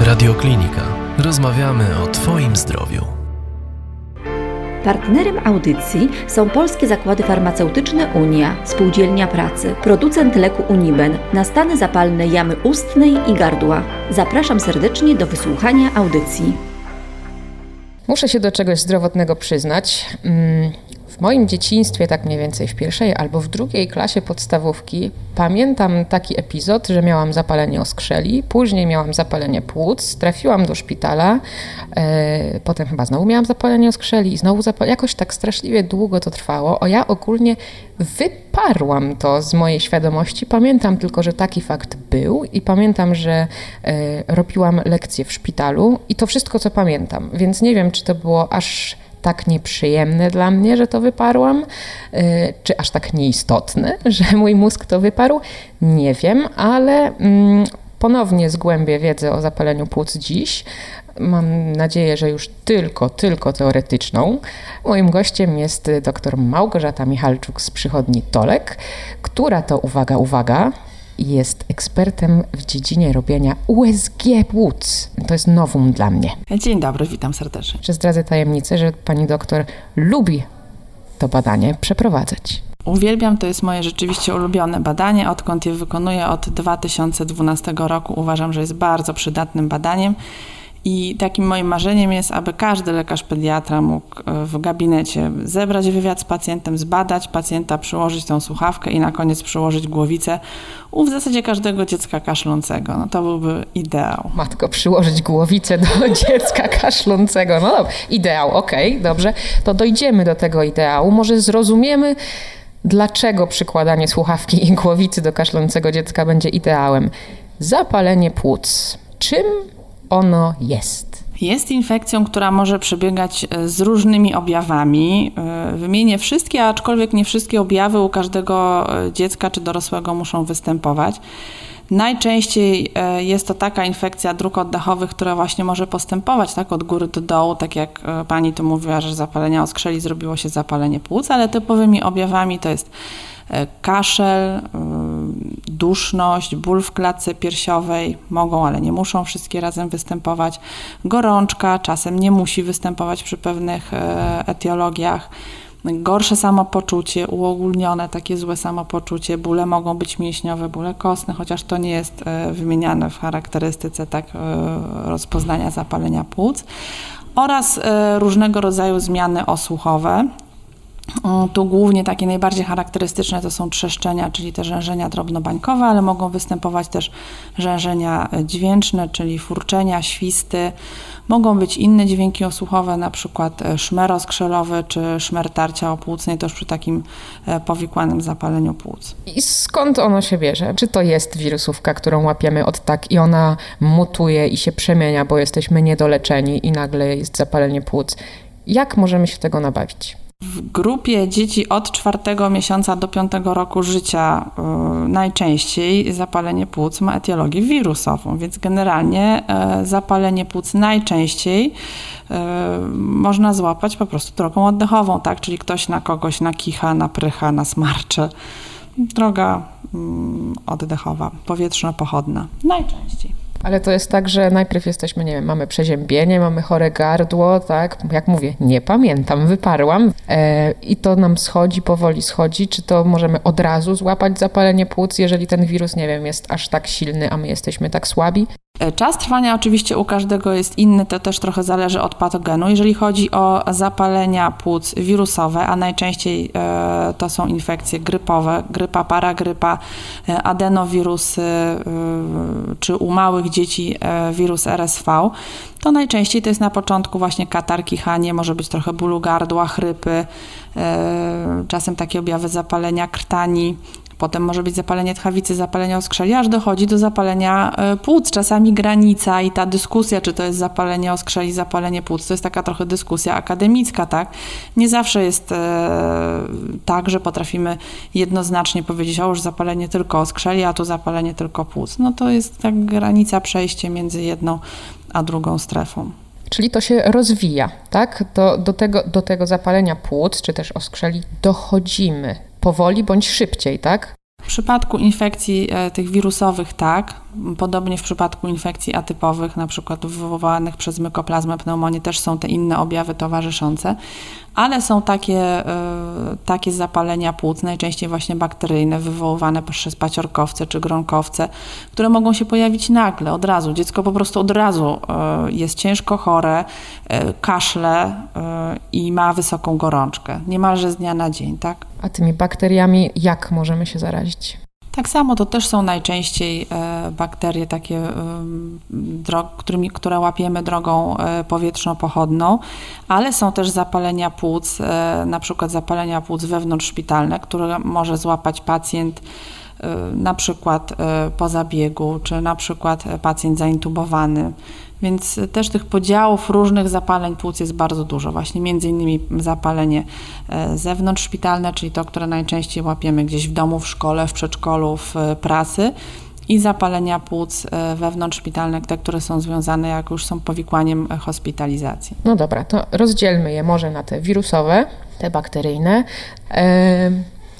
Radioklinika. Rozmawiamy o Twoim zdrowiu. Partnerem audycji są Polskie Zakłady Farmaceutyczne Unia, Spółdzielnia Pracy, producent leku Uniben na stany zapalne jamy ustnej i gardła. Zapraszam serdecznie do wysłuchania audycji. Muszę się do czegoś zdrowotnego przyznać. W moim dzieciństwie, tak mniej więcej w pierwszej albo w drugiej klasie podstawówki, pamiętam taki epizod, że miałam zapalenie oskrzeli, później miałam zapalenie płuc, trafiłam do szpitala, e, potem chyba znowu miałam zapalenie oskrzeli i znowu zapalenie, jakoś tak straszliwie długo to trwało, o ja ogólnie wyparłam to z mojej świadomości. Pamiętam tylko, że taki fakt był i pamiętam, że e, robiłam lekcje w szpitalu i to wszystko, co pamiętam, więc nie wiem, czy to było aż tak nieprzyjemne dla mnie, że to wyparłam, y, czy aż tak nieistotne, że mój mózg to wyparł, nie wiem, ale mm, ponownie zgłębię wiedzę o zapaleniu płuc dziś. Mam nadzieję, że już tylko, tylko teoretyczną. Moim gościem jest dr Małgorzata Michalczuk z przychodni Tolek, która to, uwaga, uwaga, jest ekspertem w dziedzinie robienia USG płuc. To jest nowum dla mnie. Dzień dobry, witam serdecznie. Czy zdradzę tajemnicę, że pani doktor lubi to badanie przeprowadzać? Uwielbiam, to jest moje rzeczywiście ulubione badanie. Odkąd je wykonuję od 2012 roku, uważam, że jest bardzo przydatnym badaniem. I takim moim marzeniem jest, aby każdy lekarz pediatra mógł e, w gabinecie zebrać wywiad z pacjentem, zbadać pacjenta, przyłożyć tą słuchawkę i na koniec przyłożyć głowicę u w zasadzie każdego dziecka kaszlącego. No to byłby ideał. Matko, przyłożyć głowicę do dziecka kaszlącego. No dobra, ideał, okej, okay, dobrze. To dojdziemy do tego ideału. Może zrozumiemy, dlaczego przykładanie słuchawki i głowicy do kaszlącego dziecka będzie ideałem. Zapalenie płuc. Czym ono jest? Jest infekcją, która może przebiegać e, z różnymi objawami. E, wymienię wszystkie, aczkolwiek nie wszystkie objawy u każdego e, dziecka czy dorosłego muszą występować. Najczęściej jest to taka infekcja dróg oddechowych, która właśnie może postępować tak od góry do dołu, tak jak pani tu mówiła, że zapalenia oskrzeli zrobiło się zapalenie płuc, ale typowymi objawami to jest E, kaszel, e, duszność, ból w klatce piersiowej, mogą, ale nie muszą wszystkie razem występować, gorączka, czasem nie musi występować przy pewnych e, etiologiach, gorsze samopoczucie, uogólnione takie złe samopoczucie, bóle mogą być mięśniowe, bóle kostne, chociaż to nie jest wymieniane w charakterystyce tak rozpoznania zapalenia płuc oraz różnego rodzaju zmiany osłuchowe, tu głównie takie najbardziej charakterystyczne to są trzeszczenia, czyli te rzężenia drobnobańkowe, ale mogą występować też rzężenia dźwięczne, czyli furczenia, świsty. Mogą być inne dźwięki osłuchowe, na przykład e, szmer oskrzelowy czy szmer tarcia opłucnej, już przy takim e, powikłanym zapaleniu płuc. I skąd ono się bierze? Czy to jest wirusówka, którą łapiemy od tak i ona mutuje i się przemienia, bo jesteśmy niedoleczeni i nagle jest zapalenie płuc? Jak możemy się tego nabawić? W grupie dzieci od czwartego miesiąca do piątego roku życia y, najczęściej zapalenie płuc ma etiologię wirusową, więc generalnie y, zapalenie płuc najczęściej y, można złapać po prostu drogą oddechową, tak? czyli ktoś na kogoś nakicha, naprycha, nasmarcze. Droga mm, oddechowa, powietrzno-pochodna najczęściej. Ale to jest tak, że najpierw jesteśmy, nie wiem, mamy przeziębienie, mamy chore gardło, tak? Jak mówię, nie pamiętam, wyparłam e, i to nam schodzi, powoli schodzi. Czy to możemy od razu złapać zapalenie płuc, jeżeli ten wirus, nie wiem, jest aż tak silny, a my jesteśmy tak słabi? E, czas trwania oczywiście u każdego jest inny, to też trochę zależy od patogenu. Jeżeli chodzi o zapalenia płuc wirusowe, a najczęściej e, to są infekcje grypowe, grypa, paragrypa, e, adenowirusy, czy u małych dzieci wirus RSV, to najczęściej to jest na początku właśnie katar, kichanie, może być trochę bólu gardła, chrypy, czasem takie objawy zapalenia krtani, Potem może być zapalenie tchawicy, zapalenie oskrzeli, aż dochodzi do zapalenia e, płuc. Czasami granica i ta dyskusja, czy to jest zapalenie oskrzeli, zapalenie płuc, to jest taka trochę dyskusja akademicka, tak? Nie zawsze jest e, tak, że potrafimy jednoznacznie powiedzieć, o już zapalenie tylko oskrzeli, a tu zapalenie tylko płuc. No to jest tak granica, przejście między jedną a drugą strefą. Czyli to się rozwija, tak? Do, do, tego, do tego zapalenia płuc, czy też oskrzeli dochodzimy powoli bądź szybciej, tak? W przypadku infekcji e, tych wirusowych tak, podobnie w przypadku infekcji atypowych, na przykład wywołanych przez mykoplazmę pneumonię, też są te inne objawy towarzyszące, ale są takie, e, takie zapalenia płuc, najczęściej właśnie bakteryjne, wywoływane przez paciorkowce czy gronkowce, które mogą się pojawić nagle, od razu. Dziecko po prostu od razu e, jest ciężko chore, kaszle i ma wysoką gorączkę, niemalże z dnia na dzień, tak? A tymi bakteriami jak możemy się zarazić? Tak samo to też są najczęściej e, bakterie takie, którymi, które łapiemy drogą e, powietrzno-pochodną, ale są też zapalenia płuc, e, na przykład zapalenia płuc wewnątrzszpitalne, które może złapać pacjent na przykład po zabiegu, czy na przykład pacjent zaintubowany. Więc też tych podziałów różnych zapaleń płuc jest bardzo dużo. Właśnie między innymi zapalenie e, zewnątrzszpitalne, czyli to, które najczęściej łapiemy gdzieś w domu, w szkole, w przedszkolu, w e, pracy i zapalenia płuc e, wewnątrzszpitalne, te, które są związane, jak już są powikłaniem hospitalizacji. No dobra, to rozdzielmy je może na te wirusowe, te bakteryjne.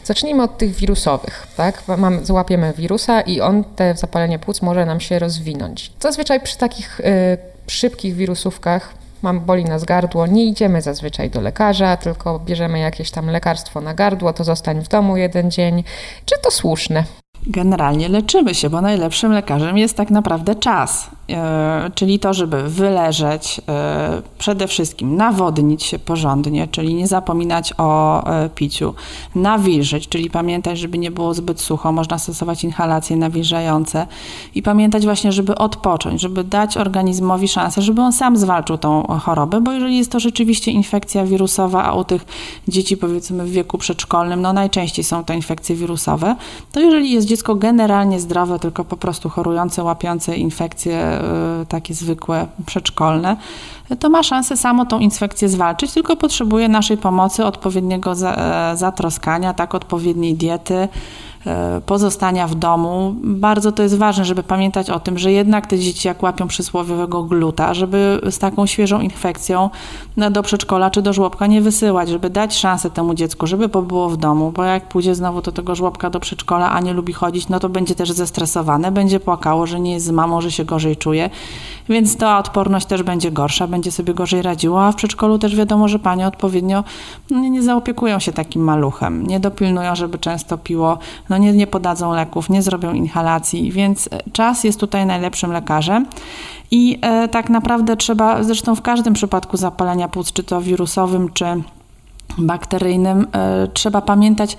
Zacznijmy od tych wirusowych, tak? Mam, złapiemy wirusa i on, te zapalenie płuc może nam się rozwinąć. Zazwyczaj przy takich y, szybkich wirusówkach mam boli nas gardło, nie idziemy zazwyczaj do lekarza, tylko bierzemy jakieś tam lekarstwo na gardło, to zostań w domu jeden dzień. Czy to słuszne? Generalnie leczymy się, bo najlepszym lekarzem jest tak naprawdę czas. E, czyli to, żeby wyleżeć, e, przede wszystkim nawodnić się porządnie, czyli nie zapominać o e, piciu, nawilżyć, czyli pamiętać, żeby nie było zbyt sucho, można stosować inhalacje nawilżające i pamiętać właśnie, żeby odpocząć, żeby dać organizmowi szansę, żeby on sam zwalczył tą chorobę, bo jeżeli jest to rzeczywiście infekcja wirusowa, a u tych dzieci powiedzmy w wieku przedszkolnym, no najczęściej są to infekcje wirusowe, to jeżeli jest dziecko generalnie zdrowe, tylko po prostu chorujące, łapiące infekcje Y, takie zwykłe, przedszkolne, to ma szansę samo tą infekcję zwalczyć, tylko potrzebuje naszej pomocy, odpowiedniego e, zatroskania, tak, odpowiedniej diety, pozostania w domu. Bardzo to jest ważne, żeby pamiętać o tym, że jednak te dzieci, jak łapią przysłowiowego gluta, żeby z taką świeżą infekcją do przedszkola czy do żłobka nie wysyłać, żeby dać szansę temu dziecku, żeby pobyło w domu, bo jak pójdzie znowu do tego żłobka, do przedszkola, a nie lubi chodzić, no to będzie też zestresowane, będzie płakało, że nie jest z mamą, że się gorzej czuje, więc ta odporność też będzie gorsza, będzie sobie gorzej radziło, a w przedszkolu też wiadomo, że panie odpowiednio nie zaopiekują się takim maluchem, nie dopilnują, żeby często piło no nie, nie podadzą leków, nie zrobią inhalacji, więc e, czas jest tutaj najlepszym lekarzem. I e, tak naprawdę trzeba, zresztą w każdym przypadku zapalenia płuc, czy to wirusowym, czy bakteryjnym, e, trzeba pamiętać,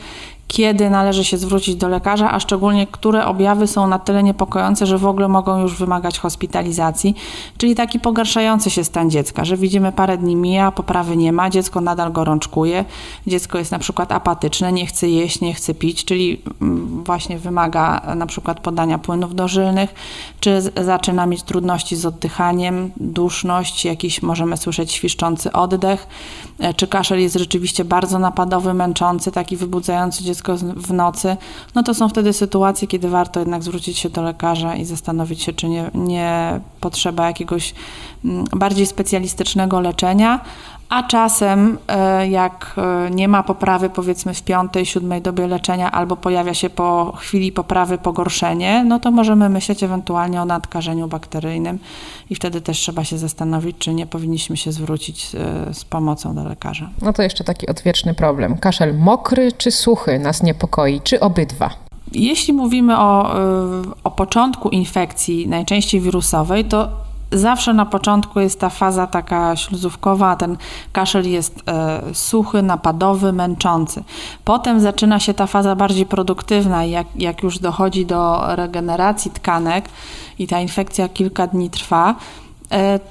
kiedy należy się zwrócić do lekarza, a szczególnie które objawy są na tyle niepokojące, że w ogóle mogą już wymagać hospitalizacji, czyli taki pogarszający się stan dziecka, że widzimy parę dni mija, poprawy nie ma, dziecko nadal gorączkuje, dziecko jest na przykład apatyczne, nie chce jeść, nie chce pić, czyli mm, właśnie wymaga na przykład podania płynów dożylnych, czy zaczyna mieć trudności z oddychaniem, duszność, jakiś możemy słyszeć świszczący oddech, e, czy kaszel jest rzeczywiście bardzo napadowy, męczący, taki wybudzający dziecko w nocy, no to są wtedy sytuacje, kiedy warto jednak zwrócić się do lekarza i zastanowić się, czy nie, nie potrzeba jakiegoś mm, bardziej specjalistycznego leczenia, a czasem, e, jak e, nie ma poprawy, powiedzmy w piątej, siódmej dobie leczenia, albo pojawia się po chwili poprawy pogorszenie, no to możemy myśleć ewentualnie o nadkażeniu bakteryjnym i wtedy też trzeba się zastanowić, czy nie powinniśmy się zwrócić e, z pomocą do lekarza. No to jeszcze taki odwieczny problem. Kaszel mokry czy suchy nas niepokoi, czy obydwa? Jeśli mówimy o, o początku infekcji, najczęściej wirusowej, to zawsze na początku jest ta faza taka śluzówkowa, ten kaszel jest e, suchy, napadowy, męczący. Potem zaczyna się ta faza bardziej produktywna jak, jak już dochodzi do regeneracji tkanek i ta infekcja kilka dni trwa,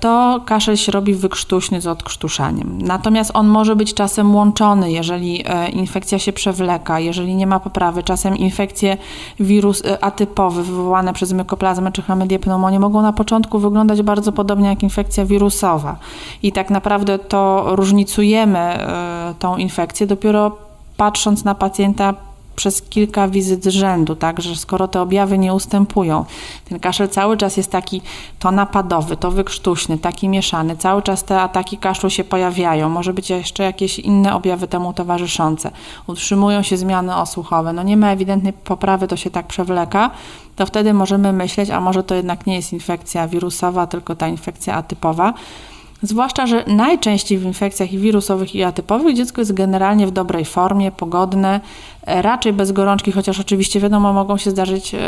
to kaszel się robi wykrztuśny z odkrztuszaniem. Natomiast on może być czasem łączony, jeżeli e, infekcja się przewleka, jeżeli nie ma poprawy. Czasem infekcje wirus e, wywołane przez mykoplazmę czy chlamydię pneumonię mogą na początku wyglądać bardzo podobnie jak infekcja wirusowa. I tak naprawdę to różnicujemy tą infekcję dopiero patrząc na pacjenta przez kilka wizyt z rzędu, tak, że skoro te objawy nie ustępują, ten kaszel cały czas jest taki to napadowy, to wykrztuśny, taki mieszany, cały czas te ataki kaszlu się pojawiają, może być jeszcze jakieś inne objawy temu towarzyszące, utrzymują się zmiany osłuchowe, no nie ma ewidentnej poprawy, to się tak przewleka, to wtedy możemy myśleć, a może to jednak nie jest infekcja wirusowa, tylko ta infekcja atypowa, Zwłaszcza, że najczęściej w infekcjach i wirusowych i atypowych dziecko jest generalnie w dobrej formie, pogodne, e, raczej bez gorączki, chociaż oczywiście wiadomo, mogą się zdarzyć e,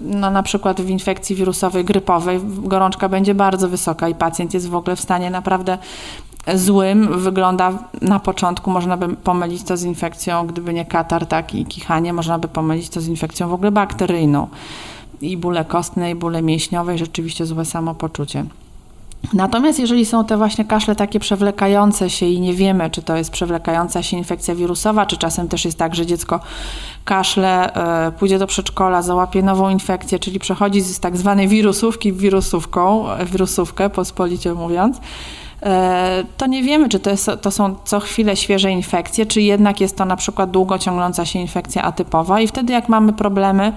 no, na przykład w infekcji wirusowej, grypowej. Gorączka będzie bardzo wysoka i pacjent jest w ogóle w stanie naprawdę złym. Wygląda na początku, można by pomylić to z infekcją, gdyby nie katar, tak i kichanie, można by pomylić to z infekcją w ogóle bakteryjną. I bóle kostne, i bóle mięśniowe, i rzeczywiście złe samopoczucie. Natomiast jeżeli są te właśnie kaszle takie przewlekające się i nie wiemy, czy to jest przewlekająca się infekcja wirusowa, czy czasem też jest tak, że dziecko kaszle, e, pójdzie do przedszkola, załapie nową infekcję, czyli przechodzi z tak zwanej wirusówki w wirusówką, wirusówkę pospolicie mówiąc, e, to nie wiemy, czy to, jest, to są co chwilę świeże infekcje, czy jednak jest to na przykład długo ciągnąca się infekcja atypowa i wtedy jak mamy problemy,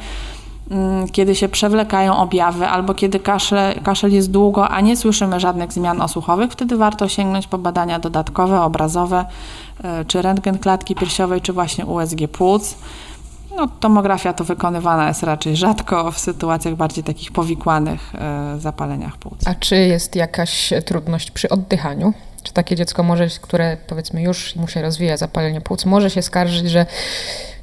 kiedy się przewlekają objawy albo kiedy kaszel, kaszel jest długo, a nie słyszymy żadnych zmian osłuchowych, wtedy warto sięgnąć po badania dodatkowe, obrazowe, e, czy rentgen klatki piersiowej, czy właśnie USG płuc. No, tomografia to wykonywana jest raczej rzadko w sytuacjach bardziej takich powikłanych e, zapaleniach płuc. A czy jest jakaś trudność przy oddychaniu? Czy takie dziecko może, które powiedzmy już mu się rozwija zapalenie płuc, może się skarżyć, że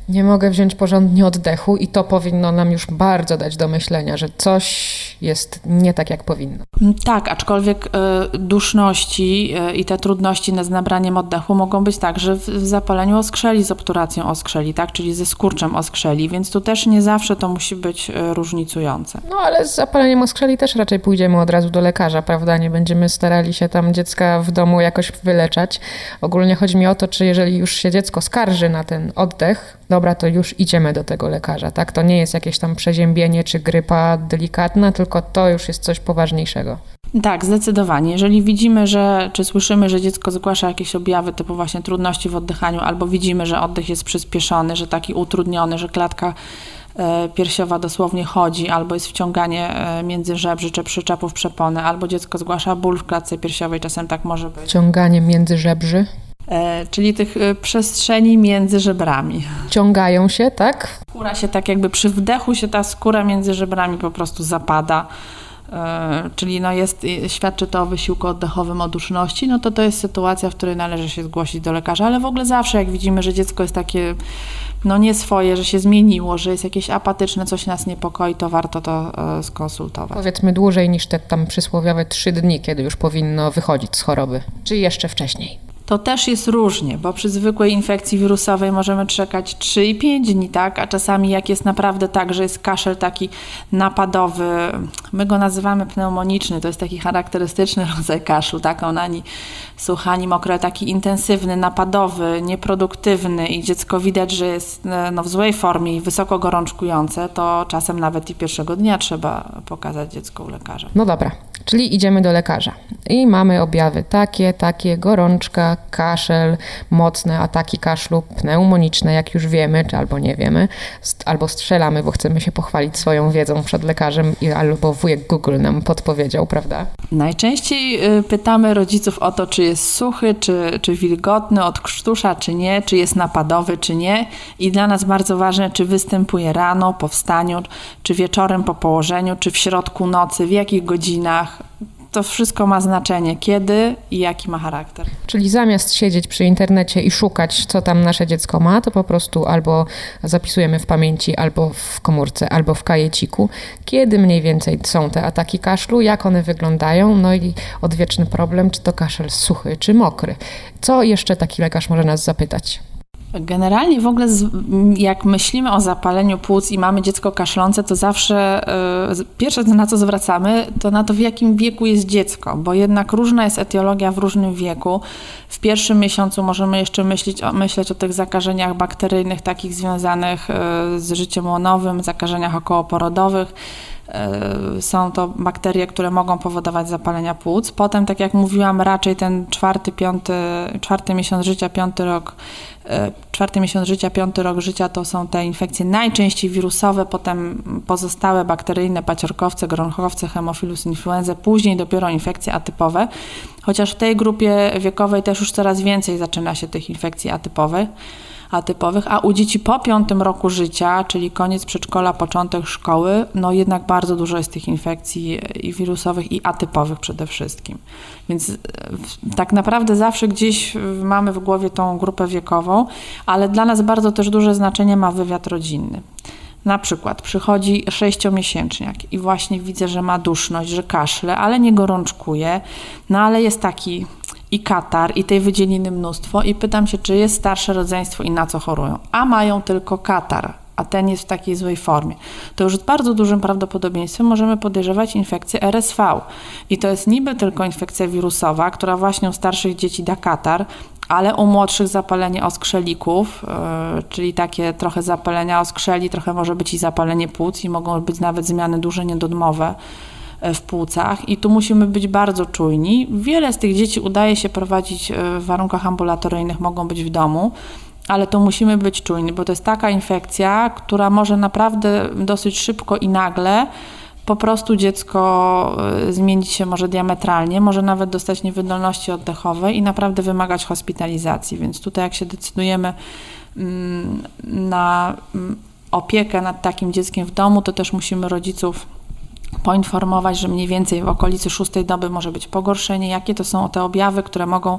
nie mogę wziąć porządnie oddechu i to powinno nam już bardzo dać do myślenia, że coś jest nie tak, jak powinno. Mm, tak, aczkolwiek y, duszności y, i te trudności z nabraniem oddechu mogą być także w, zapaleniu oskrzeli z obturacją oskrzeli, tak, czyli ze skurczem oskrzeli, więc tu też nie zawsze to musi być y, różnicujące. No ale z zapaleniem oskrzeli też raczej pójdziemy od razu do lekarza, prawda? Nie będziemy starali się tam dziecka w domu jakoś wyleczać. Ogólnie chodzi mi o to, czy jeżeli już się dziecko skarży na ten oddech, dobra, to już idziemy do tego lekarza, tak? To nie jest jakieś tam przeziębienie czy grypa delikatna, tylko to już jest coś poważniejszego. Tak, zdecydowanie. Jeżeli widzimy, że, czy słyszymy, że dziecko zgłasza jakieś objawy typu właśnie trudności w oddychaniu, albo widzimy, że oddech jest przyspieszony, że taki utrudniony, że klatka e, piersiowa dosłownie chodzi, albo jest wciąganie e, między żebrzy czy przyczepów przepony, albo dziecko zgłasza ból w klatce piersiowej, czasem tak może być. Wciąganie między żebrzy? E, czyli tych e, przestrzeni między żebrami. Ciągają się, tak? Skóra się tak jakby przy wdechu się ta skóra między żebrami po prostu zapada. E, czyli no jest, świadczy to o wysiłku oddechowym, o duszności, no to to jest sytuacja, w której należy się zgłosić do lekarza, ale w ogóle zawsze jak widzimy, że dziecko jest takie no nie swoje, że się zmieniło, że jest jakieś apatyczne, coś nas niepokoi, to warto to skonsultować. Powiedzmy dłużej niż te tam przysłowiowe trzy dni, kiedy już powinno wychodzić z choroby, czy jeszcze wcześniej? To też jest różnie, bo przy zwykłej infekcji wirusowej możemy czekać 3 i 5 dni, tak? A czasami jak jest naprawdę tak, że jest kaszel taki napadowy, my go nazywamy pneumoniczny, to jest taki charakterystyczny rodzaj kaszlu, tak? On ani suchy, ani mokry, taki intensywny, napadowy, nieproduktywny i dziecko widać, że jest e, no, w złej formie i wysoko gorączkujące, to czasem nawet i pierwszego dnia trzeba pokazać dziecko u lekarza. No dobra, czyli idziemy do lekarza i mamy objawy takie, takie, gorączka, kaszel, mocne ataki kaszlu, pneumoniczne, jak już wiemy, czy albo nie wiemy, albo strzelamy, bo chcemy się pochwalić swoją wiedzą przed lekarzem, albo wujek Google nam podpowiedział, prawda? Najczęściej y, pytamy rodziców o to, czy jest suchy, czy, czy wilgotny od krztusza, czy nie, czy jest napadowy, czy nie. I dla nas bardzo ważne, czy występuje rano, po wstaniu, czy wieczorem po położeniu, czy w środku nocy, w jakich godzinach, to wszystko ma znaczenie, kiedy i jaki ma charakter. Czyli zamiast siedzieć przy internecie i szukać, co tam nasze dziecko ma, to po prostu albo zapisujemy w pamięci, albo w komórce, albo w kajeciku, kiedy mniej więcej są te ataki kaszlu, jak one wyglądają, no i odwieczny problem, czy to kaszel suchy, czy mokry. Co jeszcze taki lekarz może nas zapytać? Generalnie w ogóle jak myślimy o zapaleniu płuc i mamy dziecko kaszlące, to zawsze yy, pierwsze na co zwracamy, to na to w jakim wieku jest dziecko, bo jednak różna jest etiologia w różnym wieku. W pierwszym miesiącu możemy jeszcze myśleć o, myśleć o tych zakażeniach bakteryjnych, takich związanych yy, z życiem łonowym, zakażeniach okołoporodowych Są to bakterie, które mogą powodować zapalenia płuc. Potem, tak jak mówiłam, raczej ten czwarty, piąty, czwarty miesiąc życia, piąty rok E, czwarty miesiąc życia, piąty rok życia to są te infekcje najczęściej wirusowe, potem pozostałe bakteryjne, paciorkowce, gronchowce, hemofilus influenza, później dopiero infekcje atypowe. Chociaż w tej grupie wiekowej też już coraz więcej zaczyna się tych infekcji atypowych atypowych, a u dzieci po piątym roku życia, czyli koniec przedszkola, początek szkoły, no jednak bardzo dużo jest tych infekcji i wirusowych i atypowych przede wszystkim. Więc e, tak naprawdę zawsze gdzieś mamy w głowie tą grupę wiekową, ale dla nas bardzo też duże znaczenie ma wywiad rodzinny. Na przykład przychodzi sześciomiesięczniak i właśnie widzę, że ma duszność, że kaszle, ale nie gorączkuje, no ale jest taki i katar, i tej wydzieliny mnóstwo i pytam się, czy jest starsze rodzeństwo i na co chorują. A mają tylko katar, a ten jest w takiej złej formie. To już z bardzo dużym prawdopodobieństwem możemy podejrzewać infekcję RSV. I to jest niby tylko infekcja wirusowa, która właśnie u starszych dzieci da katar, ale u młodszych zapalenie oskrzelików, yy, czyli takie trochę zapalenia oskrzeli, trochę może być i zapalenie płuc i mogą być nawet zmiany duże niedodmowe. E, w płucach i tu musimy być bardzo czujni. Wiele z tych dzieci udaje się prowadzić e, w warunkach ambulatoryjnych, mogą być w domu, ale to musimy być czujni, bo to jest taka infekcja, która może naprawdę dosyć szybko i nagle po prostu dziecko e, zmienić się może diametralnie, może nawet dostać niewydolności oddechowej i naprawdę wymagać hospitalizacji. Więc tutaj, jak się decydujemy mm, na mm, opiekę nad takim dzieckiem w domu, to też musimy rodziców poinformować, że mniej więcej w okolicy szóstej doby może być pogorszenie, jakie to są te objawy, które mogą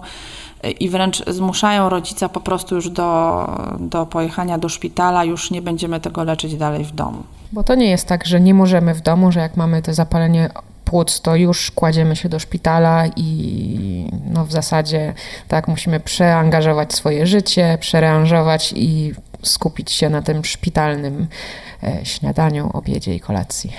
i wręcz zmuszają rodzica po prostu już do, do pojechania do szpitala, już nie będziemy tego leczyć dalej w domu. Bo to nie jest tak, że nie możemy w domu, że jak mamy to zapalenie płuc, to już kładziemy się do szpitala i no w zasadzie tak musimy przeangażować swoje życie, przereanżować i skupić się na tym szpitalnym e, śniadaniu, obiedzie i kolacji.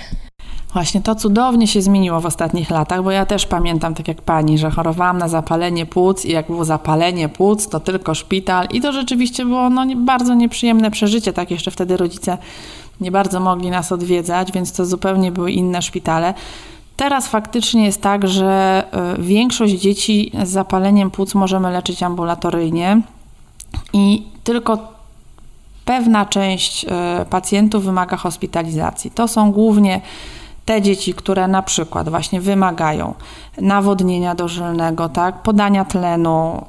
Właśnie to cudownie się zmieniło w ostatnich latach, bo ja też pamiętam, tak jak pani, że chorowałam na zapalenie płuc i jak było zapalenie płuc, to tylko szpital i to rzeczywiście było no, bardzo nieprzyjemne przeżycie. Tak jeszcze wtedy rodzice nie bardzo mogli nas odwiedzać, więc to zupełnie były inne szpitale. Teraz faktycznie jest tak, że y, większość dzieci z zapaleniem płuc możemy leczyć ambulatoryjnie i tylko pewna część y, pacjentów wymaga hospitalizacji. To są głównie te dzieci, które na przykład właśnie wymagają nawodnienia dożylnego, tak, podania tlenu,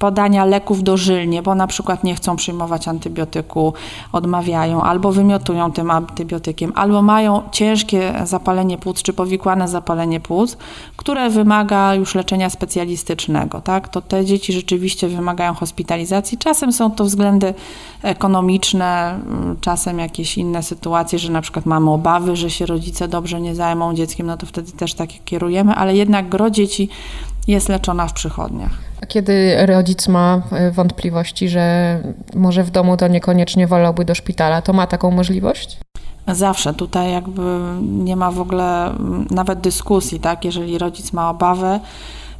podania leków dożylnie, bo na przykład nie chcą przyjmować antybiotyku, odmawiają albo wymiotują tym antybiotykiem, albo mają ciężkie zapalenie płuc czy powikłane zapalenie płuc, które wymaga już leczenia specjalistycznego. Tak? To te dzieci rzeczywiście wymagają hospitalizacji. Czasem są to względy ekonomiczne, czasem jakieś inne sytuacje, że na przykład mamy obawy, że się rodzice dobrze nie zajmą dzieckiem, no to wtedy też tak kierujemy, ale jednak gro dzieci jest leczona w przychodniach. A kiedy rodzic ma e, wątpliwości, że może w domu to niekoniecznie wolałby do szpitala, to ma taką możliwość? Zawsze tutaj jakby nie ma w ogóle mm, nawet dyskusji, tak? Jeżeli rodzic ma obawę,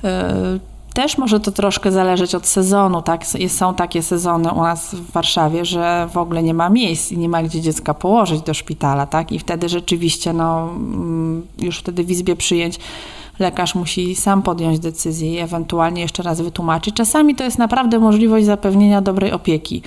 e, też może to troszkę zależeć od sezonu, tak? Są takie sezony u nas w Warszawie, że w ogóle nie ma miejsc i nie ma gdzie dziecka położyć do szpitala, tak? I wtedy rzeczywiście, no, mm, już wtedy w izbie przyjęć lekarz musi sam podjąć decyzję i ewentualnie jeszcze raz wytłumaczyć. Czasami to jest naprawdę możliwość zapewnienia dobrej opieki.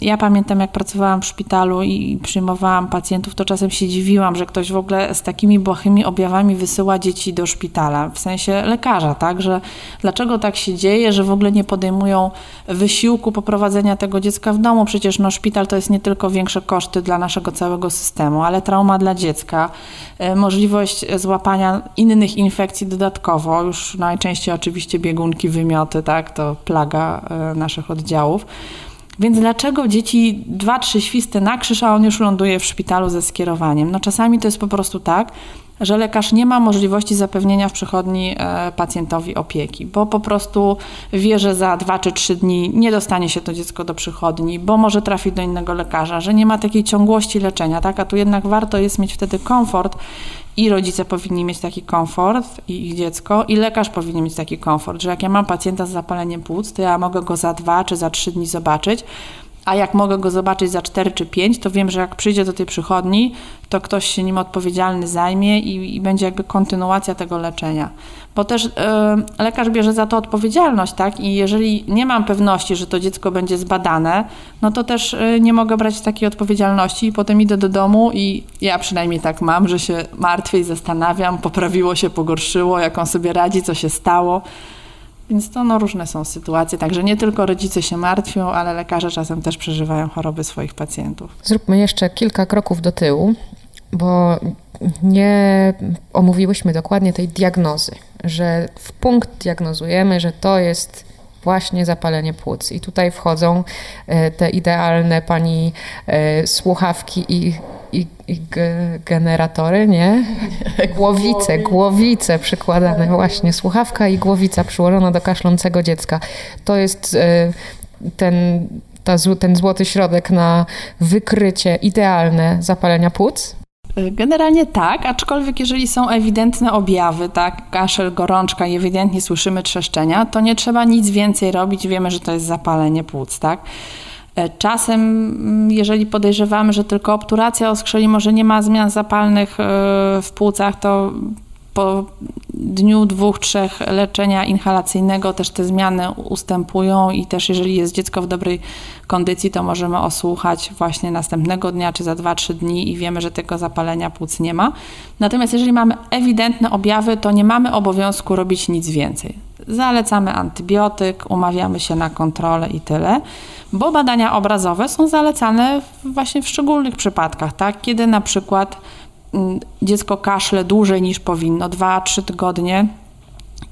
Ja pamiętam, jak pracowałam w szpitalu i przyjmowałam pacjentów, to czasem się dziwiłam, że ktoś w ogóle z takimi błahymi objawami wysyła dzieci do szpitala, w sensie lekarza, tak, że dlaczego tak się dzieje, że w ogóle nie podejmują wysiłku poprowadzenia tego dziecka w domu. Przecież no, szpital to jest nie tylko większe koszty dla naszego całego systemu, ale trauma dla dziecka, e, możliwość złapania innych infekcji dodatkowo, już najczęściej oczywiście biegunki, wymioty, tak, to plaga e, naszych oddziałów. Więc dlaczego dzieci dwa, trzy świsty na krzyż, a on już ląduje w szpitalu ze skierowaniem? No czasami to jest po prostu tak, że lekarz nie ma możliwości zapewnienia w przychodni e, pacjentowi opieki, bo po prostu wie, że za dwa czy trzy dni nie dostanie się to dziecko do przychodni, bo może trafić do innego lekarza, że nie ma takiej ciągłości leczenia, tak? A tu jednak warto jest mieć wtedy komfort i rodzice powinni mieć taki komfort, i ich dziecko, i lekarz powinien mieć taki komfort, że jak ja mam pacjenta z zapaleniem płuc, to ja mogę go za dwa czy za trzy dni zobaczyć, a jak mogę go zobaczyć za 4 czy 5, to wiem, że jak przyjdzie do tej przychodni, to ktoś się nim odpowiedzialny zajmie i, i będzie jakby kontynuacja tego leczenia. Bo też y, lekarz bierze za to odpowiedzialność, tak? I jeżeli nie mam pewności, że to dziecko będzie zbadane, no to też y, nie mogę brać takiej odpowiedzialności i potem idę do domu i ja przynajmniej tak mam, że się martwię i zastanawiam, poprawiło się, pogorszyło, jak on sobie radzi, co się stało. Więc to no, różne są sytuacje, także nie tylko rodzice się martwią, ale lekarze czasem też przeżywają choroby swoich pacjentów. Zróbmy jeszcze kilka kroków do tyłu, bo nie omówiłyśmy dokładnie tej diagnozy, że w punkt diagnozujemy, że to jest właśnie zapalenie płuc. I tutaj wchodzą e, te idealne pani e, słuchawki i, i, i generatory, nie? Głowice, głowice przykładane, właśnie słuchawka i głowica przyłożona do kaszlącego dziecka. To jest e, ten, ta, ten złoty środek na wykrycie idealne zapalenia płuc. Generalnie tak, aczkolwiek jeżeli są ewidentne objawy, tak, kaszel, gorączka i ewidentnie słyszymy trzeszczenia, to nie trzeba nic więcej robić, wiemy, że to jest zapalenie płuc, tak. E, czasem, mm, jeżeli podejrzewamy, że tylko obturacja oskrzeli może nie ma zmian zapalnych e, w płucach, to po dniu, dwóch, trzech leczenia inhalacyjnego też te zmiany ustępują i też jeżeli jest dziecko w dobrej kondycji, to możemy osłuchać właśnie następnego dnia czy za dwa, trzy dni i wiemy, że tego zapalenia płuc nie ma. Natomiast jeżeli mamy ewidentne objawy, to nie mamy obowiązku robić nic więcej. Zalecamy antybiotyk, umawiamy się na kontrolę i tyle, bo badania obrazowe są zalecane właśnie w szczególnych przypadkach, tak? kiedy na przykład Mm, dziecko kaszle dłużej niż powinno, 2-3 tygodnie,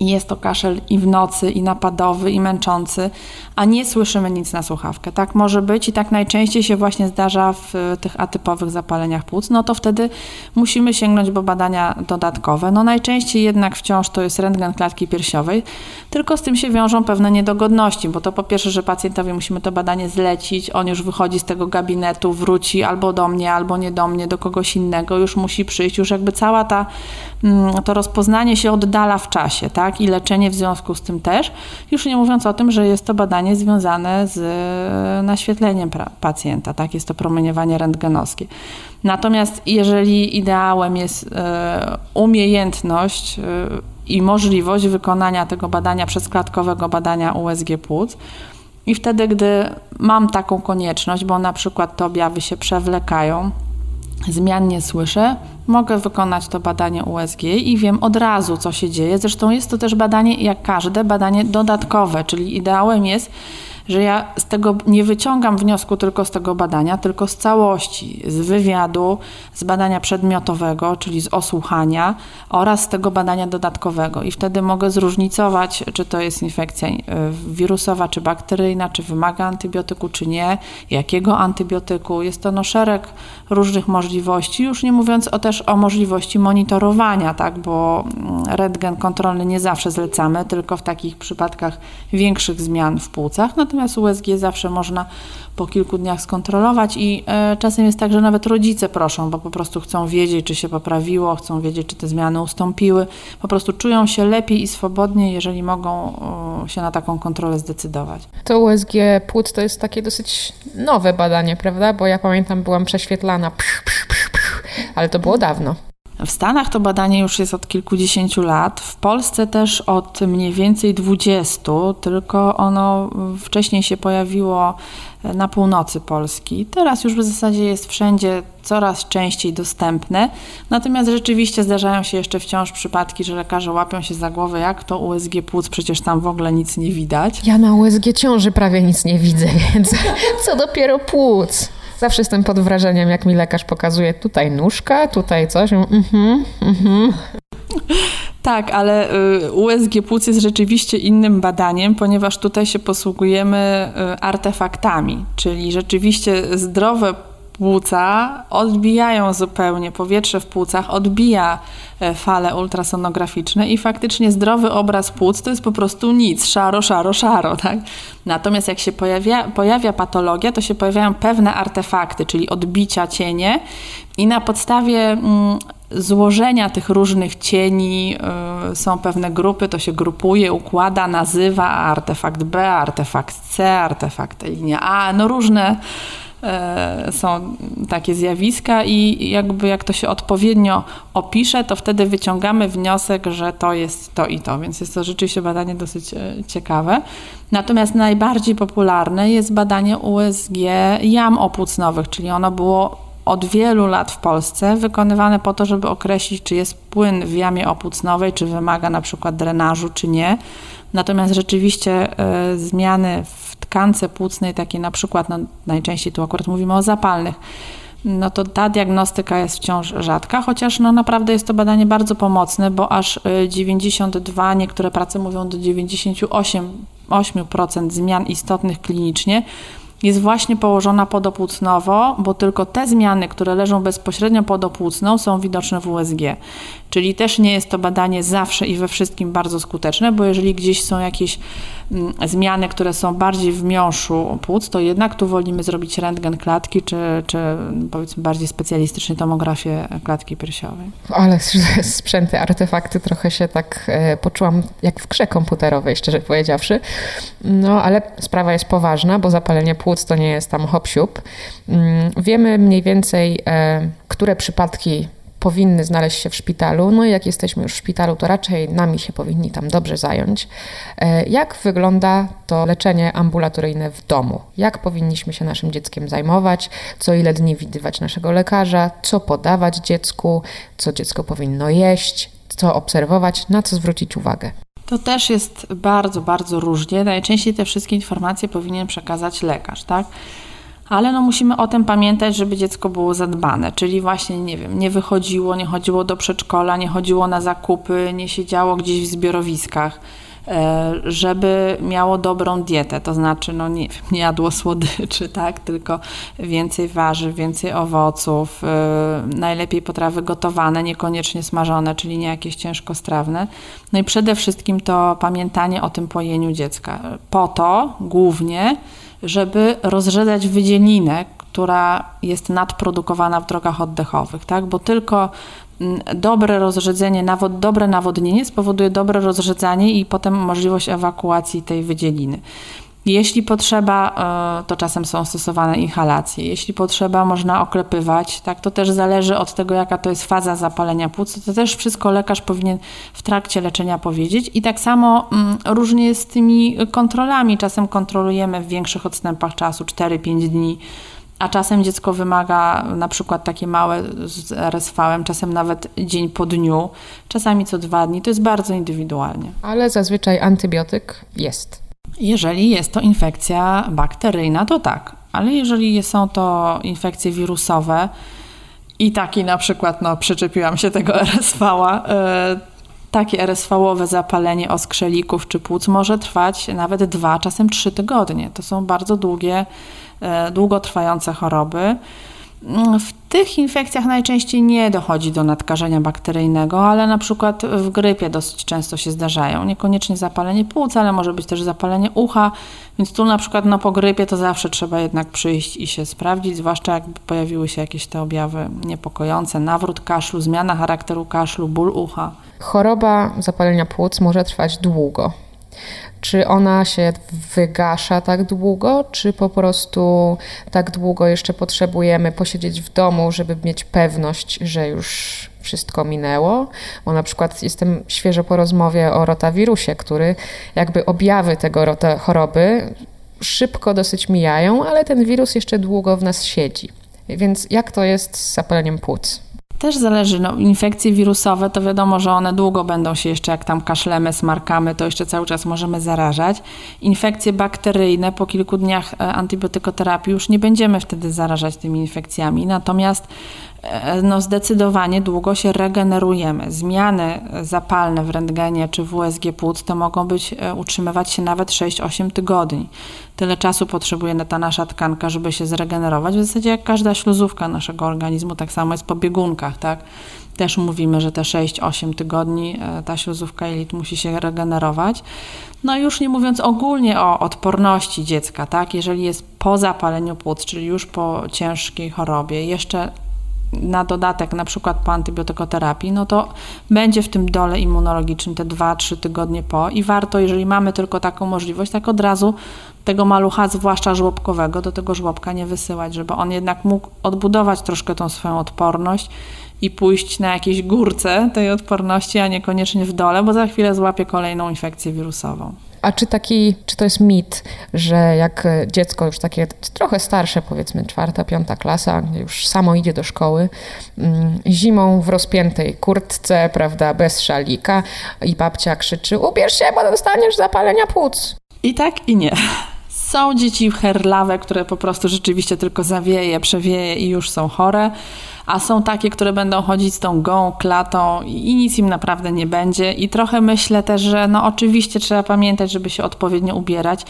i jest to kaszel i w nocy, i napadowy, i męczący, a nie słyszymy nic na słuchawkę. Tak może być i tak najczęściej się właśnie zdarza w tych atypowych zapaleniach płuc, no to wtedy musimy sięgnąć po badania dodatkowe. No najczęściej jednak wciąż to jest rentgen klatki piersiowej, tylko z tym się wiążą pewne niedogodności, bo to po pierwsze, że pacjentowi musimy to badanie zlecić, on już wychodzi z tego gabinetu, wróci albo do mnie, albo nie do mnie, do kogoś innego, już musi przyjść, już jakby cała ta, mm, to rozpoznanie się oddala w czasie, tak, i leczenie w związku z tym też, już nie mówiąc o tym, że jest to badanie związane z e, naświetleniem pacjenta, tak? Jest to promieniowanie rentgenowskie. Natomiast jeżeli ideałem jest e, umiejętność e, i możliwość wykonania tego badania przedklatkowego badania USG płuc, i wtedy, gdy mam taką konieczność, bo na przykład te objawy się przewlekają, zmiennie słyszę, mogę wykonać to badanie USG i wiem od razu, co się dzieje. Zresztą jest to też badanie, jak każde, badanie dodatkowe, czyli ideałem jest, że ja z tego nie wyciągam wniosku tylko z tego badania, tylko z całości, z wywiadu, z badania przedmiotowego, czyli z osłuchania oraz z tego badania dodatkowego. I wtedy mogę zróżnicować, czy to jest infekcja e, wirusowa, czy bakteryjna, czy wymaga antybiotyku, czy nie, jakiego antybiotyku. Jest to no szereg różnych możliwości, już nie mówiąc o też o możliwości monitorowania, tak, bo mm, rentgen kontrolny nie zawsze zlecamy, tylko w takich przypadkach większych zmian w płucach. Natomiast Natomiast USG zawsze można po kilku dniach skontrolować i e, czasem jest tak, że nawet rodzice proszą, bo po prostu chcą wiedzieć, czy się poprawiło, chcą wiedzieć, czy te zmiany ustąpiły. Po prostu czują się lepiej i swobodnie, jeżeli mogą się na taką kontrolę zdecydować. To USG płuc to jest takie dosyć nowe badanie, prawda? Bo ja pamiętam, byłam prześwietlana, psz, psz, psz, ale to było dawno. W Stanach to badanie już jest od kilkudziesięciu lat, w Polsce też od mniej więcej dwudziestu, tylko ono wcześniej się pojawiło na północy Polski. Teraz już w zasadzie jest wszędzie coraz częściej dostępne. Natomiast rzeczywiście zdarzają się jeszcze wciąż przypadki, że lekarze łapią się za głowę, jak to USG płuc, przecież tam w ogóle nic nie widać. Ja na USG ciąży prawie nic nie widzę, więc co dopiero płuc. Zawsze jestem pod wrażeniem, jak mi lekarz pokazuje tutaj nóżka, tutaj coś. Mhm, mhm. Tak, ale y, USG płuc jest rzeczywiście innym badaniem, ponieważ tutaj się posługujemy y, artefaktami, czyli rzeczywiście zdrowe płuca odbijają zupełnie, powietrze w płucach odbija e, fale ultrasonograficzne i faktycznie zdrowy obraz płuc to jest po prostu nic, szaro, szaro, szaro, tak? Natomiast jak się pojawia, pojawia patologia, to się pojawiają pewne artefakty, czyli odbicia, cienie i na podstawie mm, złożenia tych różnych cieni y, są pewne grupy, to się grupuje, układa, nazywa artefakt B, artefakt C, artefakt linia A, no różne są takie zjawiska i jakby jak to się odpowiednio opisze, to wtedy wyciągamy wniosek, że to jest to i to, więc jest to rzeczywiście badanie dosyć y, ciekawe. Natomiast najbardziej popularne jest badanie USG jam opłucnowych, czyli ono było od wielu lat w Polsce wykonywane po to, żeby określić, czy jest płyn w jamie opłucnowej, czy wymaga na przykład drenażu, czy nie. Natomiast rzeczywiście y, zmiany tkance płucnej, takie na przykład, no, najczęściej tu akurat mówimy o zapalnych, no to ta diagnostyka jest wciąż rzadka, chociaż no naprawdę jest to badanie bardzo pomocne, bo aż 92, e, niektóre prace mówią do 98% zmian istotnych klinicznie jest właśnie położona podopłucnowo, bo tylko te zmiany, które leżą bezpośrednio podopłucną są widoczne w USG. Czyli też nie jest to badanie zawsze i we wszystkim bardzo skuteczne, bo jeżeli gdzieś są jakieś mm, zmiany, które są bardziej w miąższu płuc, to jednak tu wolimy zrobić rentgen klatki, czy, czy powiedzmy bardziej specjalistyczną tomografię klatki piersiowej. Ale sprzęty, artefakty, trochę się tak e, poczułam jak w grze komputerowej, szczerze powiedziawszy. No, ale sprawa jest poważna, bo zapalenie płuc to nie jest tam hop mm, Wiemy mniej więcej, e, które przypadki powinny znaleźć się w szpitalu. No i jak jesteśmy już w szpitalu, to raczej nami się powinni tam dobrze zająć. E, jak wygląda to leczenie ambulatoryjne w domu? Jak powinniśmy się naszym dzieckiem zajmować? Co ile dni widywać naszego lekarza? Co podawać dziecku? Co dziecko powinno jeść? Co obserwować? Na co zwrócić uwagę? To też jest bardzo, bardzo różnie. Najczęściej te wszystkie informacje powinien przekazać lekarz, tak? Ale no musimy o tym pamiętać, żeby dziecko było zadbane, czyli właśnie, nie wiem, nie wychodziło, nie chodziło do przedszkola, nie chodziło na zakupy, nie siedziało gdzieś w zbiorowiskach, e, żeby miało dobrą dietę, to znaczy, no nie, nie jadło słodyczy, tak, tylko więcej warzyw, więcej owoców, e, najlepiej potrawy gotowane, niekoniecznie smażone, czyli nie jakieś ciężkostrawne. No i przede wszystkim to pamiętanie o tym pojeniu dziecka. Po to głównie, żeby rozrzedzać wydzielinę, która jest nadprodukowana w drogach oddechowych, tak? bo tylko mm, dobre rozrzedzenie, nawod, dobre nawodnienie spowoduje dobre rozrzedzanie i potem możliwość ewakuacji tej wydzieliny. Jeśli potrzeba, e, to czasem są stosowane inhalacje. Jeśli potrzeba, można oklepywać. Tak, to też zależy od tego, jaka to jest faza zapalenia płuc. To też wszystko lekarz powinien w trakcie leczenia powiedzieć. I tak samo mm, różnie z tymi kontrolami. Czasem kontrolujemy w większych odstępach czasu 4-5 dni a czasem dziecko wymaga na przykład takie małe z RSV, czasem nawet dzień po dniu, czasami co dwa dni. To jest bardzo indywidualnie. Ale zazwyczaj antybiotyk jest. Jeżeli jest to infekcja bakteryjna, to tak, ale jeżeli są to infekcje wirusowe i taki na przykład, no przyczepiłam się tego RSV-a, yy, takie RSV-owe zapalenie oskrzelików czy płuc może trwać nawet dwa, czasem trzy tygodnie. To są bardzo długie, yy, długotrwające choroby. W tych infekcjach najczęściej nie dochodzi do nadkażenia bakteryjnego, ale na przykład w grypie dosyć często się zdarzają. Niekoniecznie zapalenie płuc, ale może być też zapalenie ucha, więc tu na przykład no, po grypie to zawsze trzeba jednak przyjść i się sprawdzić, zwłaszcza jakby pojawiły się jakieś te objawy niepokojące, nawrót kaszlu, zmiana charakteru kaszlu, ból ucha. Choroba zapalenia płuc może trwać długo. Czy ona się wygasza tak długo, czy po prostu tak długo jeszcze potrzebujemy posiedzieć w domu, żeby mieć pewność, że już wszystko minęło? Bo na przykład jestem świeżo po rozmowie o rotawirusie, który jakby objawy tego choroby szybko dosyć mijają, ale ten wirus jeszcze długo w nas siedzi. Więc jak to jest z zapaleniem płuc? Też zależy, no, infekcje wirusowe to wiadomo, że one długo będą się jeszcze, jak tam kaszlemy, smarkamy, to jeszcze cały czas możemy zarażać. Infekcje bakteryjne po kilku dniach e, antybiotykoterapii już nie będziemy wtedy zarażać tymi infekcjami. Natomiast no zdecydowanie długo się regenerujemy. Zmiany zapalne w rentgenie czy w USG płuc to mogą być, e, utrzymywać się nawet 6-8 tygodni. Tyle czasu potrzebuje ta nasza tkanka, żeby się zregenerować. W zasadzie jak każda śluzówka naszego organizmu, tak samo jest po biegunkach, tak? Też mówimy, że te 6-8 tygodni e, ta śluzówka jelit musi się regenerować. No już nie mówiąc ogólnie o odporności dziecka, tak? Jeżeli jest po zapaleniu płuc, czyli już po ciężkiej chorobie, jeszcze na dodatek na przykład po antybiotykoterapii, no to będzie w tym dole immunologicznym te 2-3 tygodnie po i warto, jeżeli mamy tylko taką możliwość, tak od razu tego malucha, zwłaszcza żłobkowego, do tego żłobka nie wysyłać, żeby on jednak mógł odbudować troszkę tą swoją odporność i pójść na jakieś górce tej odporności, a niekoniecznie w dole, bo za chwilę złapie kolejną infekcję wirusową. A czy taki, czy to jest mit, że jak dziecko już takie trochę starsze, powiedzmy czwarta, piąta klasa, już samo idzie do szkoły, mm, zimą w rozpiętej kurtce, prawda, bez szalika i babcia krzyczy, ubierz się, bo dostaniesz zapalenia płuc. I tak i nie. Są dzieci herlawe, które po prostu rzeczywiście tylko zawieje, przewieje i już są chore a są takie, które będą chodzić z tą gołą klatą i nic im naprawdę nie będzie. I trochę myślę też, że no oczywiście trzeba pamiętać, żeby się odpowiednio ubierać.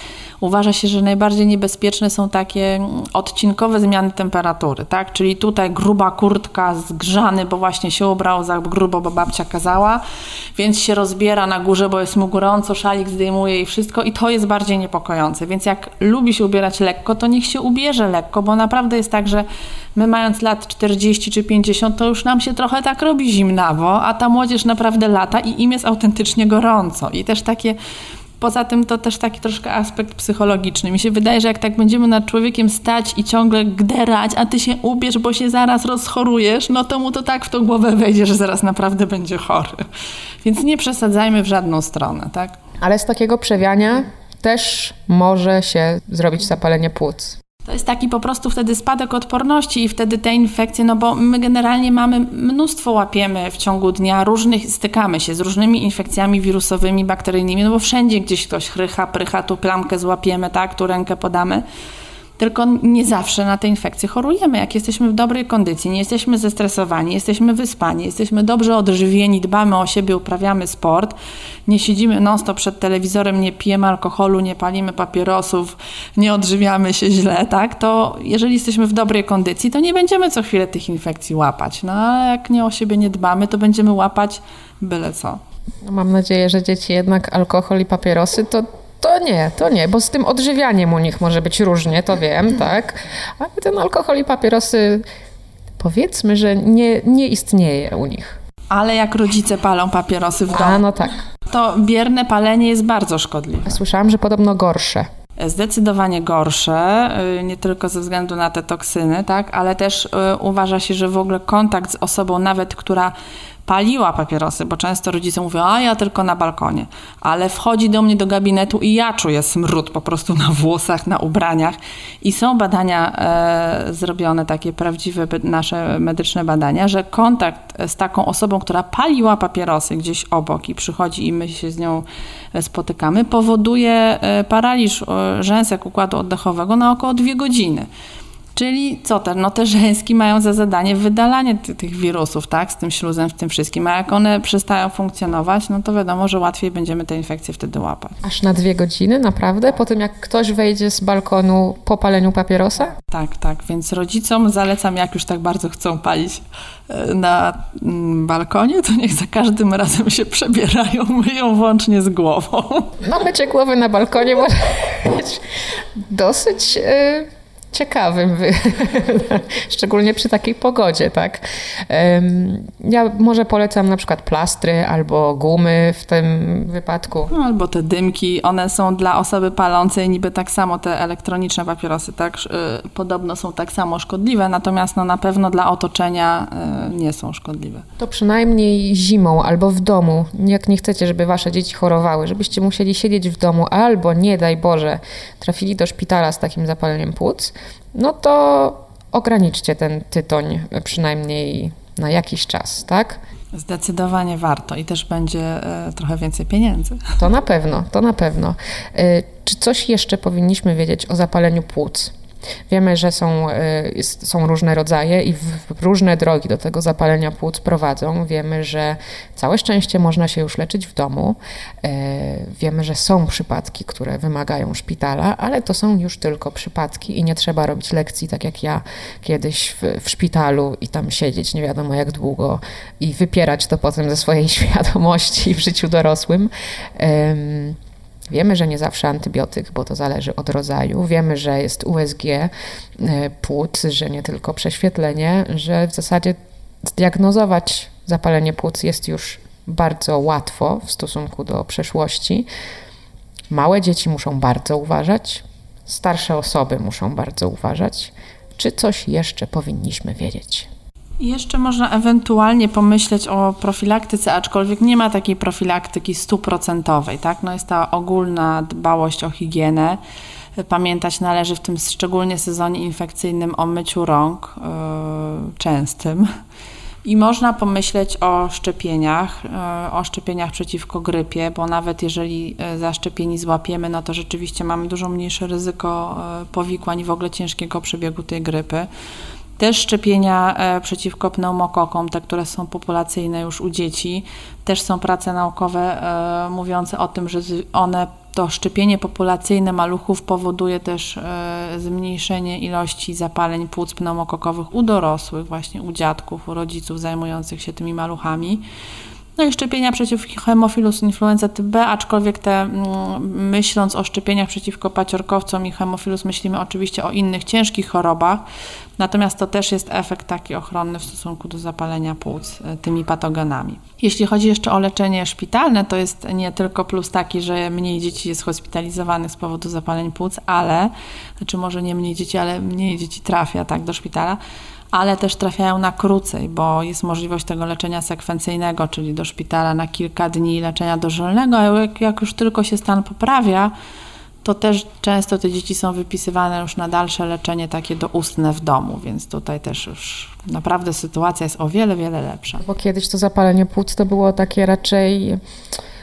Uważa się, że najbardziej niebezpieczne są takie mm, odcinkowe zmiany temperatury, tak? Czyli tutaj gruba kurtka, zgrzany, bo właśnie się ubrał za grubo, bo babcia kazała, więc się rozbiera na górze, bo jest mu gorąco, szalik zdejmuje i wszystko i to jest bardziej niepokojące. Więc jak lubi się ubierać lekko, to niech się ubierze lekko, bo naprawdę jest tak, że my mając lat 40 czy 50, to już nam się trochę tak robi zimnawo, a ta młodzież naprawdę lata i im jest autentycznie gorąco. I też takie Poza tym to też taki troszkę aspekt psychologiczny. Mi się wydaje, że jak tak będziemy nad człowiekiem stać i ciągle gderać, a ty się ubierz, bo się zaraz rozchorujesz, no to mu to tak w tą głowę wejdzie, że zaraz naprawdę będzie chory. Więc nie przesadzajmy w żadną stronę, tak? Ale z takiego przewiania też może się zrobić zapalenie płuc. To jest taki po prostu wtedy spadek odporności i wtedy te infekcje, no bo my generalnie mamy mnóstwo łapiemy w ciągu dnia, różnych, stykamy się z różnymi infekcjami wirusowymi, bakteryjnymi, no bo wszędzie gdzieś ktoś chrycha, prycha, tu plamkę złapiemy, tak, tu rękę podamy tylko nie zawsze na te infekcje chorujemy. Jak jesteśmy w dobrej kondycji, nie jesteśmy zestresowani, jesteśmy wyspani, jesteśmy dobrze odżywieni, dbamy o siebie, uprawiamy sport, nie siedzimy non-stop przed telewizorem, nie pijemy alkoholu, nie palimy papierosów, nie odżywiamy się źle, tak? To jeżeli jesteśmy w dobrej kondycji, to nie będziemy co chwilę tych infekcji łapać. No ale jak nie o siebie nie dbamy, to będziemy łapać byle co. Mam nadzieję, że dzieci jednak alkohol i papierosy to to nie, to nie, bo z tym odżywianiem u nich może być różnie, to wiem, tak. Ale ten alkohol i papierosy, powiedzmy, że nie, nie istnieje u nich. Ale jak rodzice palą papierosy w domu, A, no tak. to bierne palenie jest bardzo szkodliwe. Słyszałam, że podobno gorsze. Zdecydowanie gorsze, y, nie tylko ze względu na te toksyny, tak, ale też y, uważa się, że w ogóle kontakt z osobą, nawet która paliła papierosy, bo często rodzice mówią, a ja tylko na balkonie, ale wchodzi do mnie do gabinetu i ja czuję smród po prostu na włosach, na ubraniach i są badania e, zrobione, takie prawdziwe nasze medyczne badania, że kontakt z taką osobą, która paliła papierosy gdzieś obok i przychodzi i my się z nią e, spotykamy, powoduje e, paraliż e, rzęsek układu oddechowego na około dwie godziny. Czyli co te, no te rzęski mają za zadanie wydalanie ty, tych wirusów, tak, z tym śluzem, z tym wszystkim, a jak one przestają funkcjonować, no to wiadomo, że łatwiej będziemy te infekcje wtedy łapać. Aż na dwie godziny, naprawdę? Po tym jak ktoś wejdzie z balkonu po paleniu papierosa? Tak, tak, więc rodzicom zalecam, jak już tak bardzo chcą palić e, na mm, balkonie, to niech za każdym razem się przebierają, myją włącznie z głową. No mycie głowy na balkonie może być dosyć... Yy ciekawym, szczególnie przy takiej pogodzie, tak. Ja może polecam na przykład plastry albo gumy w tym wypadku. No, albo te dymki, one są dla osoby palącej niby tak samo, te elektroniczne papierosy, tak, y, podobno są tak samo szkodliwe, natomiast no, na pewno dla otoczenia y, nie są szkodliwe. To przynajmniej zimą albo w domu, jak nie chcecie, żeby wasze dzieci chorowały, żebyście musieli siedzieć w domu albo, nie daj Boże, trafili do szpitala z takim zapaleniem płuc, no to ograniczcie ten tytoń przynajmniej na jakiś czas, tak? Zdecydowanie warto i też będzie e, trochę więcej pieniędzy. To na pewno, to na pewno. E, czy coś jeszcze powinniśmy wiedzieć o zapaleniu płuc? Wiemy, że są, jest, są różne rodzaje i różne drogi do tego zapalenia płuc prowadzą. Wiemy, że całe szczęście można się już leczyć w domu. Wiemy, że są przypadki, które wymagają szpitala, ale to są już tylko przypadki i nie trzeba robić lekcji, tak jak ja kiedyś w, w szpitalu i tam siedzieć nie wiadomo jak długo i wypierać to potem ze swojej świadomości w życiu dorosłym. Wiemy, że nie zawsze antybiotyk, bo to zależy od rodzaju. Wiemy, że jest USG e, płuc, że nie tylko prześwietlenie, że w zasadzie zdiagnozować zapalenie płuc jest już bardzo łatwo w stosunku do przeszłości. Małe dzieci muszą bardzo uważać, starsze osoby muszą bardzo uważać. Czy coś jeszcze powinniśmy wiedzieć? Jeszcze można ewentualnie pomyśleć o profilaktyce, aczkolwiek nie ma takiej profilaktyki stuprocentowej. Tak? No jest ta ogólna dbałość o higienę. Pamiętać należy w tym szczególnie sezonie infekcyjnym o myciu rąk yy, częstym. I można pomyśleć o szczepieniach, e, o szczepieniach przeciwko grypie, bo nawet jeżeli e, zaszczepieni złapiemy, no to rzeczywiście mamy dużo mniejsze ryzyko powikłań i w ogóle ciężkiego przebiegu tej grypy. Też szczepienia e, przeciwko pneumokokom, te, które są populacyjne już u dzieci. Też są prace naukowe e, mówiące o tym, że one to szczepienie populacyjne maluchów powoduje też e, zmniejszenie ilości zapaleń płuc pneumokokowych u dorosłych, właśnie u dziadków, u rodziców zajmujących się tymi maluchami. No i szczepienia przeciw hemofilus influenza typ B, aczkolwiek te, mm, myśląc o szczepieniach przeciwko paciorkowcom i hemofilus, myślimy oczywiście o innych ciężkich chorobach, natomiast to też jest efekt taki ochronny w stosunku do zapalenia płuc e, tymi patogenami. Jeśli chodzi jeszcze o leczenie szpitalne, to jest nie tylko plus taki, że mniej dzieci jest hospitalizowanych z powodu zapaleń płuc, ale, znaczy może nie mniej dzieci, ale mniej dzieci trafia tak do szpitala, ale też trafiają na krócej, bo jest możliwość tego leczenia sekwencyjnego, czyli do szpitala na kilka dni leczenia dożylnego, a jak, jak już tylko się stan poprawia, to też często te dzieci są wypisywane już na dalsze leczenie takie doustne w domu, więc tutaj też już naprawdę sytuacja jest o wiele, wiele lepsza. Bo kiedyś to zapalenie płuc to było takie raczej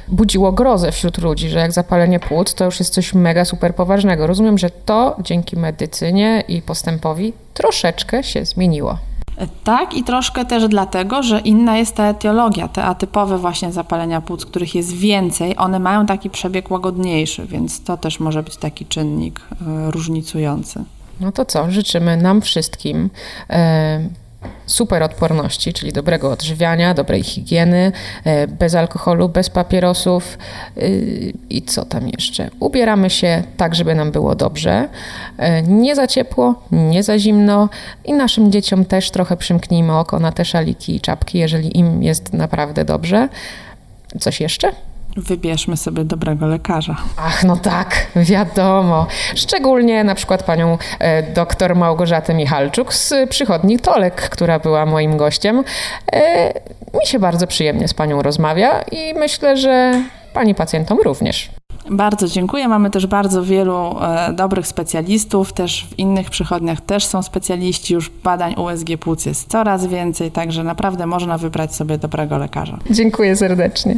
budziło grozę wśród ludzi, że jak zapalenie płuc to już jest coś mega super poważnego. Rozumiem, że to dzięki medycynie i postępowi troszeczkę się zmieniło. Tak i troszkę też dlatego, że inna jest ta etiologia. Te atypowe właśnie zapalenia płuc, których jest więcej, one mają taki przebieg łagodniejszy, więc to też może być taki czynnik y, różnicujący. No to co, życzymy nam wszystkim. Y super odporności, czyli dobrego odżywiania, dobrej higieny, e, bez alkoholu, bez papierosów y, i co tam jeszcze? Ubieramy się tak, żeby nam było dobrze, e, nie za ciepło, nie za zimno i naszym dzieciom też trochę przymknijmy oko na te szaliki i czapki, jeżeli im jest naprawdę dobrze. Coś jeszcze? Wybierzmy sobie dobrego lekarza. Ach, no tak, wiadomo. Szczególnie na przykład panią e, doktor Małgorzatę Michalczuk z przychodni Tolek, która była moim gościem. E, mi się bardzo przyjemnie z panią rozmawia i myślę, że pani pacjentom również. Bardzo dziękuję. Mamy też bardzo wielu e, dobrych specjalistów. Też w innych przychodniach też są specjaliści. Już badań USG płuc jest coraz więcej, także naprawdę można wybrać sobie dobrego lekarza. Dziękuję serdecznie.